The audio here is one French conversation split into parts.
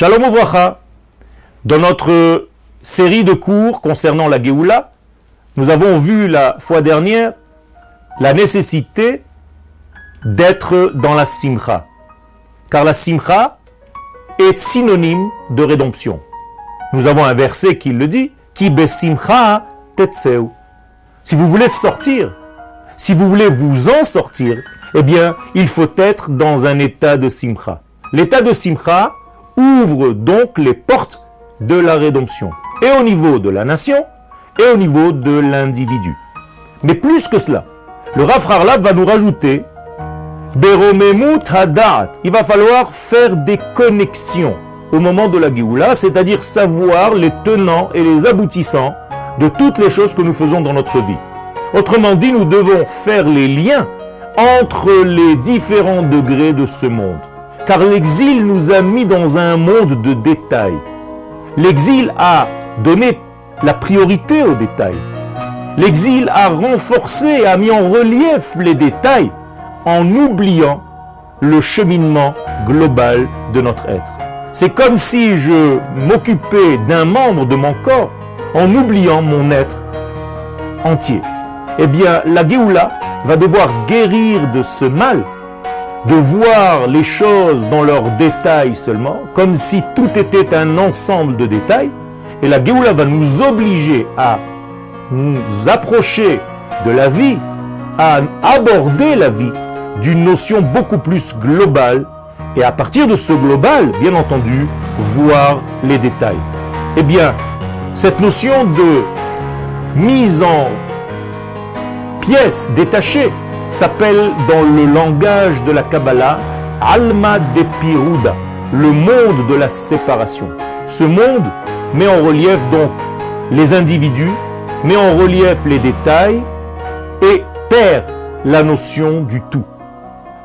Shalom Uvracha. Dans notre série de cours concernant la Géoula, nous avons vu la fois dernière la nécessité d'être dans la simcha. Car la simcha est synonyme de rédemption. Nous avons un verset qui le dit, qui besimcha. Si vous voulez sortir, si vous voulez vous en sortir, eh bien, il faut être dans un état de simcha. L'état de simcha ouvre donc les portes de la rédemption, et au niveau de la nation, et au niveau de l'individu. Mais plus que cela, le Rav va nous rajouter Beromemut Hadat. Il va falloir faire des connexions au moment de la Géoula, c'est-à-dire savoir les tenants et les aboutissants de toutes les choses que nous faisons dans notre vie. Autrement dit, nous devons faire les liens entre les différents degrés de ce monde. Car l'exil nous a mis dans un monde de détails. L'exil a donné la priorité aux détails. L'exil a renforcé, a mis en relief les détails en oubliant le cheminement global de notre être. C'est comme si je m'occupais d'un membre de mon corps en oubliant mon être entier. Eh bien, la Géoula va devoir guérir de ce mal, de voir les choses dans leurs détails seulement, comme si tout était un ensemble de détails. Et la Géoula va nous obliger à nous approcher de la vie, à aborder la vie d'une notion beaucoup plus globale et à partir de ce global, bien entendu, voir les détails. Eh bien, cette notion de mise en pièces détachées s'appelle dans le langage de la Kabbalah Alma de Piruda, le monde de la séparation. Ce monde met en relief donc les individus, met en relief les détails et perd la notion du tout.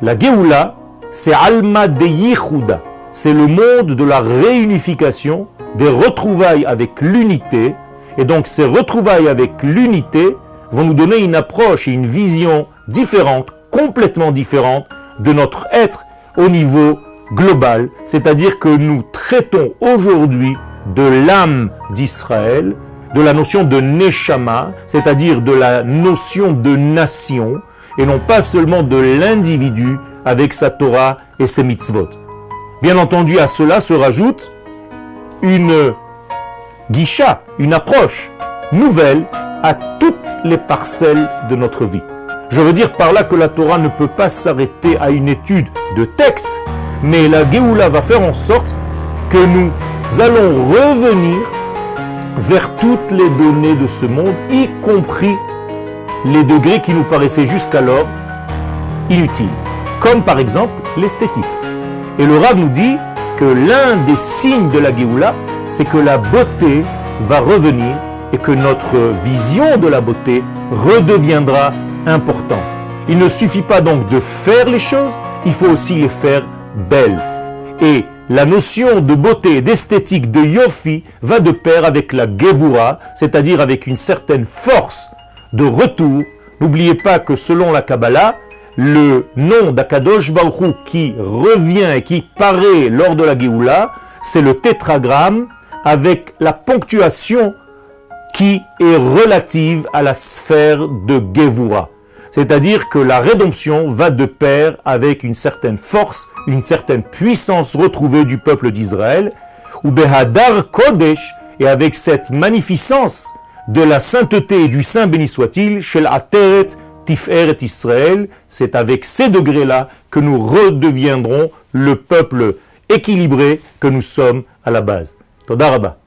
La Géoula, c'est Alma de Yichuda, c'est le monde de la réunification, des retrouvailles avec l'unité, et donc ces retrouvailles avec l'unité vont nous donner une approche et une vision différente, complètement différente de notre être au niveau global, c'est-à-dire que nous traitons aujourd'hui de l'âme d'Israël, de la notion de Neshama, c'est-à-dire de la notion de nation, et non pas seulement de l'individu avec sa Torah et ses mitzvot. Bien entendu, à cela se rajoute une guicha, une approche nouvelle à toutes les parcelles de notre vie. Je veux dire par là que la Torah ne peut pas s'arrêter à une étude de texte, mais la Géoula va faire en sorte que nous allons revenir vers toutes les données de ce monde, y compris les degrés qui nous paraissaient jusqu'alors inutiles, comme par exemple l'esthétique. Et le Rav nous dit que l'un des signes de la Géoula, c'est que la beauté va revenir et que notre vision de la beauté redeviendra importante. Il ne suffit pas donc de faire les choses, il faut aussi les faire belles. Et la notion de beauté, d'esthétique, de yofi va de pair avec la gevura, c'est-à-dire avec une certaine force de retour. N'oubliez pas que selon la Kabbalah, le nom d'Akadosh Baruch qui revient et qui paraît lors de la Géoula, c'est le tétragramme avec la ponctuation qui est relative à la sphère de Gevura. C'est-à-dire que la rédemption va de pair avec une certaine force, une certaine puissance retrouvée du peuple d'Israël, ou Behadar Kodesh, et avec cette magnificence de la sainteté et du Saint béni soit-il, Shel Ateret Tiferet Israël, c'est avec ces degrés-là que nous redeviendrons le peuple équilibré que nous sommes à la base. Todarabah.